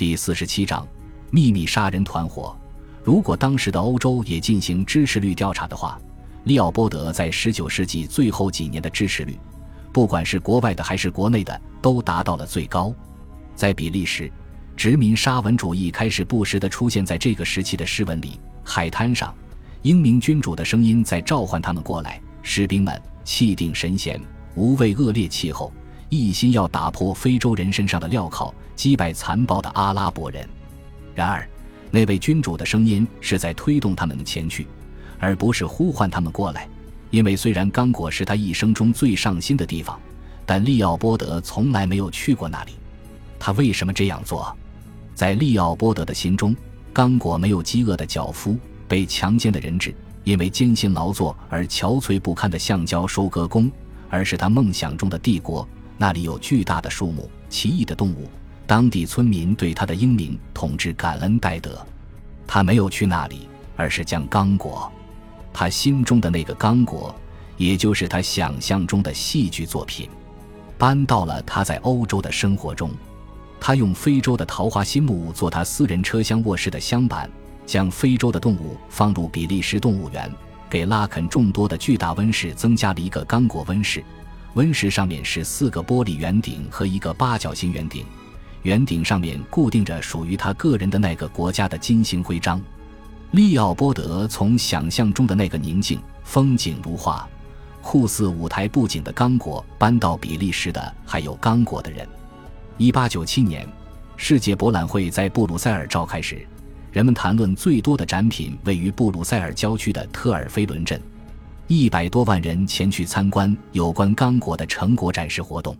第四十七章秘密杀人团伙。如果当时的欧洲也进行支持率调查的话，利奥波德在十九世纪最后几年的支持率，不管是国外的还是国内的，都达到了最高。在比利时，殖民沙文主义开始不时地出现在这个时期的诗文里。海滩上，英明君主的声音在召唤他们过来。士兵们气定神闲，无畏恶劣气候，一心要打破非洲人身上的镣铐，击败残暴的阿拉伯人。然而，那位君主的声音是在推动他们前去，而不是呼唤他们过来。因为虽然刚果是他一生中最上心的地方，但利奥波德从来没有去过那里。他为什么这样做？在利奥波德的心中，刚果没有饥饿的脚夫，被强奸的人质，因为艰辛劳作而憔悴不堪的橡胶收割工，而是他梦想中的帝国。那里有巨大的树木、奇异的动物，当地村民对他的英明统治感恩戴德。他没有去那里，而是将刚果，他心中的那个刚果，也就是他想象中的戏剧作品，搬到了他在欧洲的生活中。他用非洲的桃花心木做他私人车厢卧室的镶板，将非洲的动物放入比利时动物园，给拉肯众多的巨大温室增加了一个刚果温室。温室上面是四个玻璃圆顶和一个八角形圆顶，圆顶上面固定着属于他个人的那个国家的金星徽章。利奥波德从想象中的那个宁静、风景如画、酷似舞台布景的刚果搬到比利时的还有刚果的人。一八九七年，世界博览会在布鲁塞尔召开时，人们谈论最多的展品位于布鲁塞尔郊区的特尔菲伦镇，一百多万人前去参观有关刚果的成果展示活动。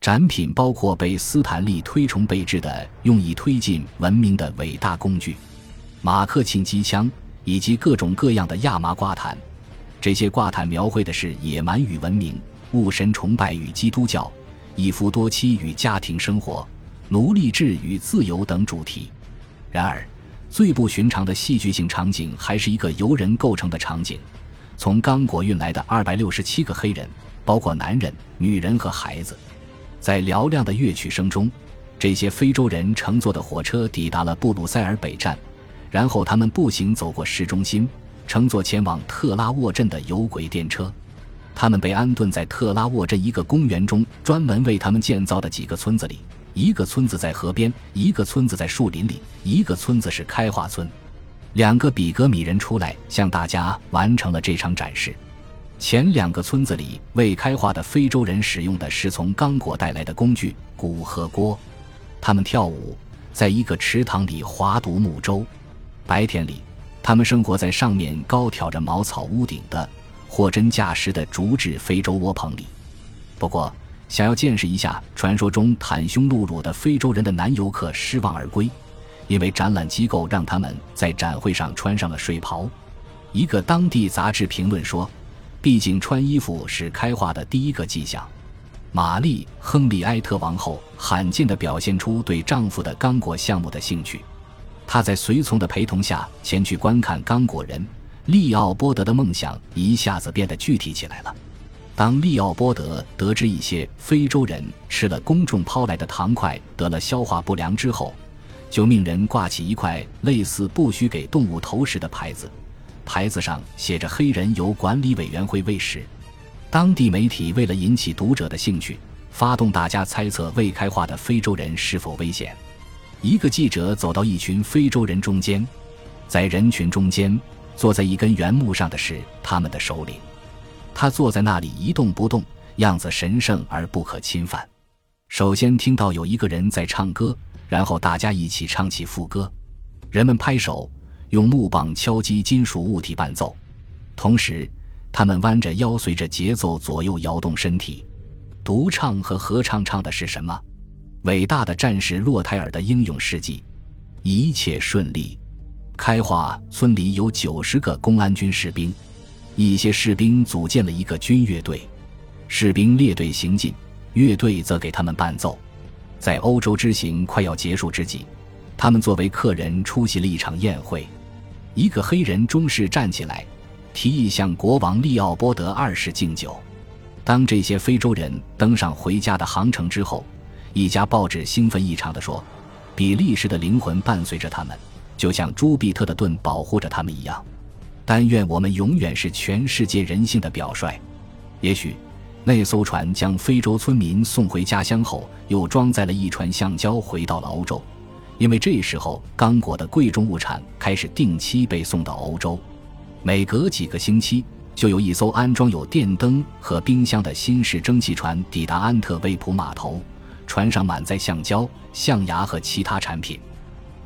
展品包括被斯坦利推崇备至的用以推进文明的伟大工具——马克沁机枪，以及各种各样的亚麻挂毯。这些挂毯描绘的是野蛮与文明、物神崇拜与基督教。一夫多妻与家庭生活、奴隶制与自由等主题。然而，最不寻常的戏剧性场景还是一个由人构成的场景：从刚果运来的二百六十七个黑人，包括男人、女人和孩子，在嘹亮的乐曲声中，这些非洲人乘坐的火车抵达了布鲁塞尔北站，然后他们步行走过市中心，乘坐前往特拉沃镇的有轨电车。他们被安顿在特拉沃镇一个公园中，专门为他们建造的几个村子里。一个村子在河边，一个村子在树林里，一个村子是开化村。两个比格米人出来向大家完成了这场展示。前两个村子里未开化的非洲人使用的是从刚果带来的工具鼓和锅。他们跳舞，在一个池塘里划独木舟。白天里，他们生活在上面高挑着茅草屋顶的。货真价实的竹制非洲窝棚里。不过，想要见识一下传说中袒胸露乳的非洲人的男游客失望而归，因为展览机构让他们在展会上穿上了睡袍。一个当地杂志评论说：“毕竟穿衣服是开化的第一个迹象。”玛丽·亨利埃特王后罕见地表现出对丈夫的刚果项目的兴趣，她在随从的陪同下前去观看刚果人。利奥波德的梦想一下子变得具体起来了。当利奥波德得知一些非洲人吃了公众抛来的糖块得了消化不良之后，就命人挂起一块类似“不许给动物投食”的牌子，牌子上写着“黑人由管理委员会喂食”。当地媒体为了引起读者的兴趣，发动大家猜测未开化的非洲人是否危险。一个记者走到一群非洲人中间，在人群中间。坐在一根圆木上的是他们的首领，他坐在那里一动不动，样子神圣而不可侵犯。首先听到有一个人在唱歌，然后大家一起唱起副歌，人们拍手，用木棒敲击金属物体伴奏，同时他们弯着腰随着节奏左右摇动身体。独唱和合唱唱的是什么？伟大的战士洛泰尔的英勇事迹，一切顺利。开化村里有九十个公安军士兵，一些士兵组建了一个军乐队，士兵列队行进，乐队则给他们伴奏。在欧洲之行快要结束之际，他们作为客人出席了一场宴会。一个黑人中士站起来，提议向国王利奥波德二世敬酒。当这些非洲人登上回家的航程之后，一家报纸兴奋异常地说。比利时的灵魂伴随着他们，就像朱庇特的盾保护着他们一样。但愿我们永远是全世界人性的表率。也许，那艘船将非洲村民送回家乡后，又装载了一船橡胶回到了欧洲，因为这时候刚果的贵重物产开始定期被送到欧洲。每隔几个星期，就有一艘安装有电灯和冰箱的新式蒸汽船抵达安特卫普码头，船上满载橡胶、象牙和其他产品。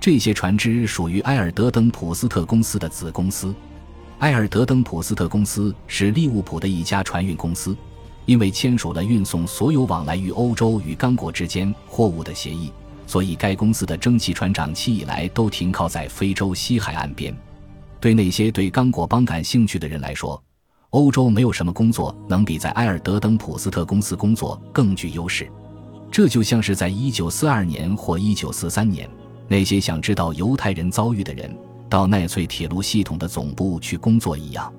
这些船只属于埃尔德登普斯特公司的子公司。埃尔德登普斯特公司是利物浦的一家船运公司，因为签署了运送所有往来于欧洲与刚果之间货物的协议，所以该公司的蒸汽船长期以来都停靠在非洲西海岸边。对那些对刚果邦感兴趣的人来说，欧洲没有什么工作能比在埃尔德登普斯特公司工作更具优势。这就像是在1942年或1943年，那些想知道犹太人遭遇的人到奈粹铁路系统的总部去工作一样。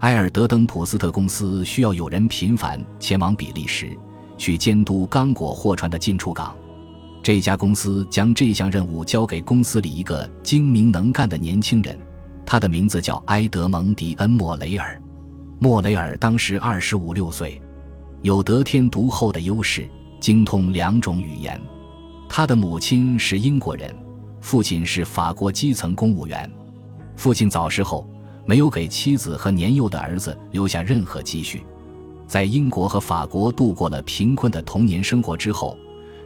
埃尔德登普斯特公司需要有人频繁前往比利时，去监督刚果货船的进出港。这家公司将这项任务交给公司里一个精明能干的年轻人。他的名字叫埃德蒙迪恩·莫雷尔。莫雷尔当时二十五六岁，有得天独厚的优势，精通两种语言。他的母亲是英国人，父亲是法国基层公务员。父亲早逝后，没有给妻子和年幼的儿子留下任何积蓄。在英国和法国度过了贫困的童年生活之后，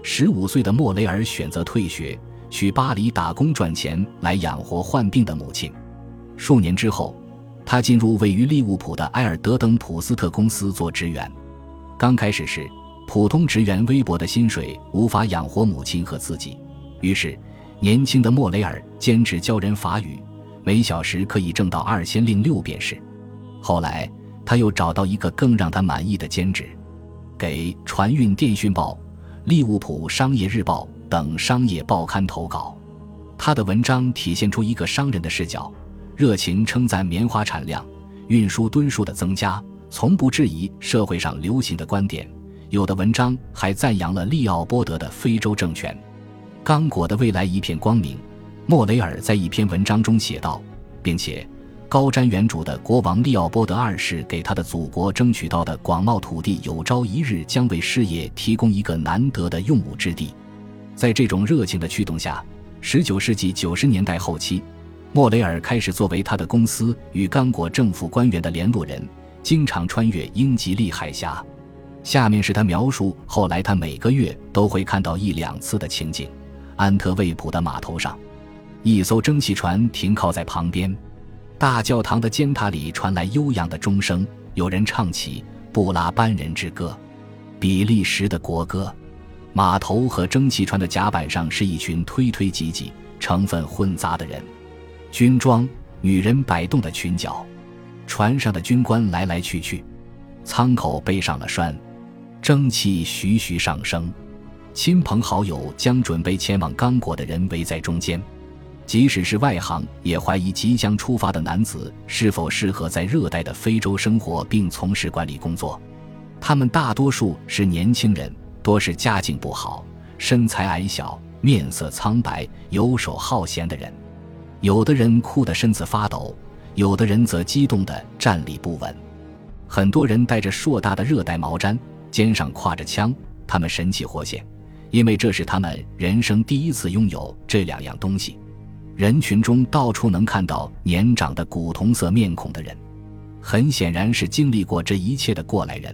十五岁的莫雷尔选择退学，去巴黎打工赚钱来养活患病的母亲。数年之后，他进入位于利物浦的埃尔德登普斯特公司做职员。刚开始时，普通职员微薄的薪水无法养活母亲和自己，于是年轻的莫雷尔兼职教人法语，每小时可以挣到二千零六便士。后来，他又找到一个更让他满意的兼职，给《船运电讯报》《利物浦商业日报》等商业报刊投稿。他的文章体现出一个商人的视角。热情称赞棉花产量、运输吨数的增加，从不质疑社会上流行的观点。有的文章还赞扬了利奥波德的非洲政权。刚果的未来一片光明，莫雷尔在一篇文章中写道，并且高瞻远瞩的国王利奥波德二世给他的祖国争取到的广袤土地，有朝一日将为事业提供一个难得的用武之地。在这种热情的驱动下，十九世纪九十年代后期。莫雷尔开始作为他的公司与刚果政府官员的联络人，经常穿越英吉利海峡。下面是他描述后来他每个月都会看到一两次的情景：安特卫普的码头上，一艘蒸汽船停靠在旁边，大教堂的尖塔里传来悠扬的钟声，有人唱起布拉班人之歌，比利时的国歌。码头和蒸汽船的甲板上是一群推推挤挤、成分混杂的人。军装，女人摆动的裙角，船上的军官来来去去，舱口背上了栓，蒸汽徐徐上升，亲朋好友将准备前往刚果的人围在中间，即使是外行也怀疑即将出发的男子是否适合在热带的非洲生活并从事管理工作。他们大多数是年轻人，多是家境不好、身材矮小、面色苍白、游手好闲的人。有的人哭得身子发抖，有的人则激动得站立不稳。很多人带着硕大的热带毛毡，肩上挎着枪，他们神气活现，因为这是他们人生第一次拥有这两样东西。人群中到处能看到年长的古铜色面孔的人，很显然是经历过这一切的过来人。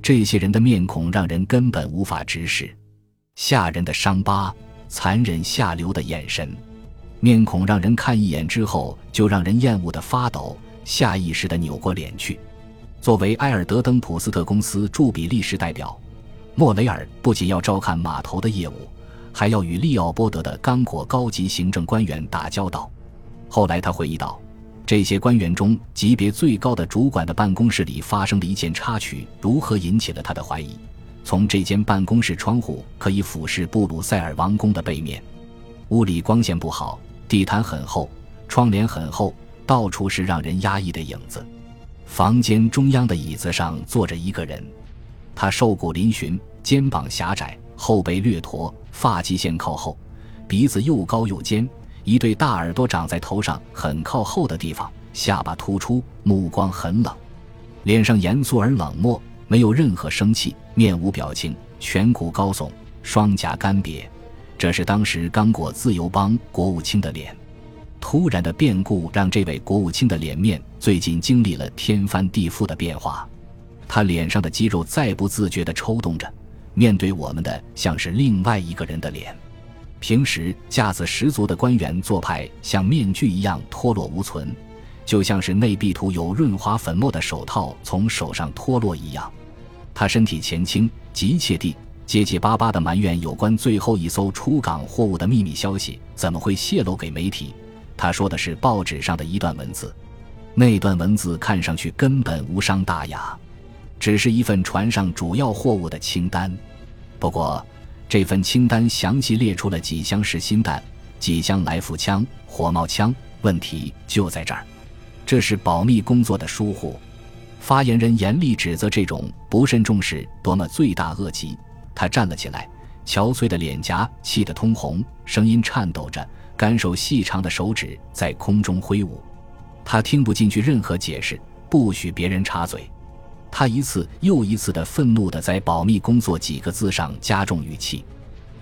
这些人的面孔让人根本无法直视，吓人的伤疤，残忍下流的眼神。面孔让人看一眼之后就让人厌恶的发抖，下意识的扭过脸去。作为埃尔德登普斯特公司驻比利时代表，莫雷尔不仅要照看码头的业务，还要与利奥波德的刚果高级行政官员打交道。后来他回忆道，这些官员中级别最高的主管的办公室里发生了一件插曲，如何引起了他的怀疑？从这间办公室窗户可以俯视布鲁塞尔王宫的背面，屋里光线不好。地毯很厚，窗帘很厚，到处是让人压抑的影子。房间中央的椅子上坐着一个人，他瘦骨嶙峋，肩膀狭窄，后背略驼，发际线靠后，鼻子又高又尖，一对大耳朵长在头上很靠后的地方，下巴突出，目光很冷，脸上严肃而冷漠，没有任何生气，面无表情，颧骨高耸，双颊干瘪。这是当时刚果自由邦国务卿的脸。突然的变故让这位国务卿的脸面最近经历了天翻地覆的变化，他脸上的肌肉再不自觉地抽动着，面对我们的像是另外一个人的脸。平时架子十足的官员做派像面具一样脱落无存，就像是内壁涂有润滑粉末的手套从手上脱落一样。他身体前倾，急切地、结结巴巴地埋怨有关最后一艘出港货物的秘密消息怎么会泄露给媒体。他说的是报纸上的一段文字，那段文字看上去根本无伤大雅，只是一份船上主要货物的清单。不过。这份清单详细列出了几箱实心弹、几箱来福枪、火冒枪。问题就在这儿，这是保密工作的疏忽。发言人严厉指责这种不慎重视多么罪大恶极。他站了起来，憔悴的脸颊气得通红，声音颤抖着，干瘦细长的手指在空中挥舞。他听不进去任何解释，不许别人插嘴。他一次又一次的愤怒的在“保密工作”几个字上加重语气，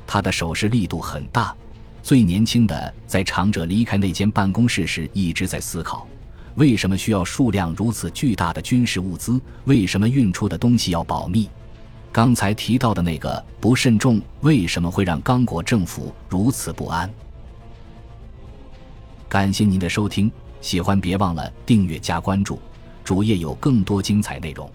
他的手势力度很大。最年轻的在长者离开那间办公室时一直在思考：为什么需要数量如此巨大的军事物资？为什么运出的东西要保密？刚才提到的那个不慎重，为什么会让刚果政府如此不安？感谢您的收听，喜欢别忘了订阅加关注。主页有更多精彩内容。